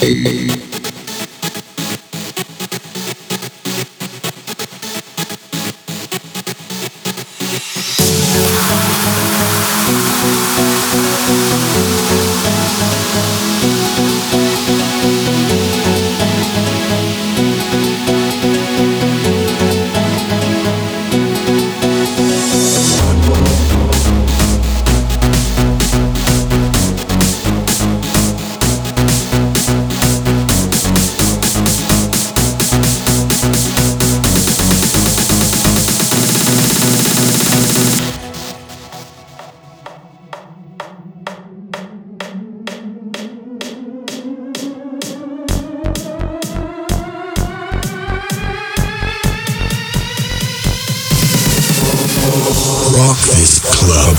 Hey. Rock this club.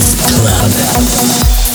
Club.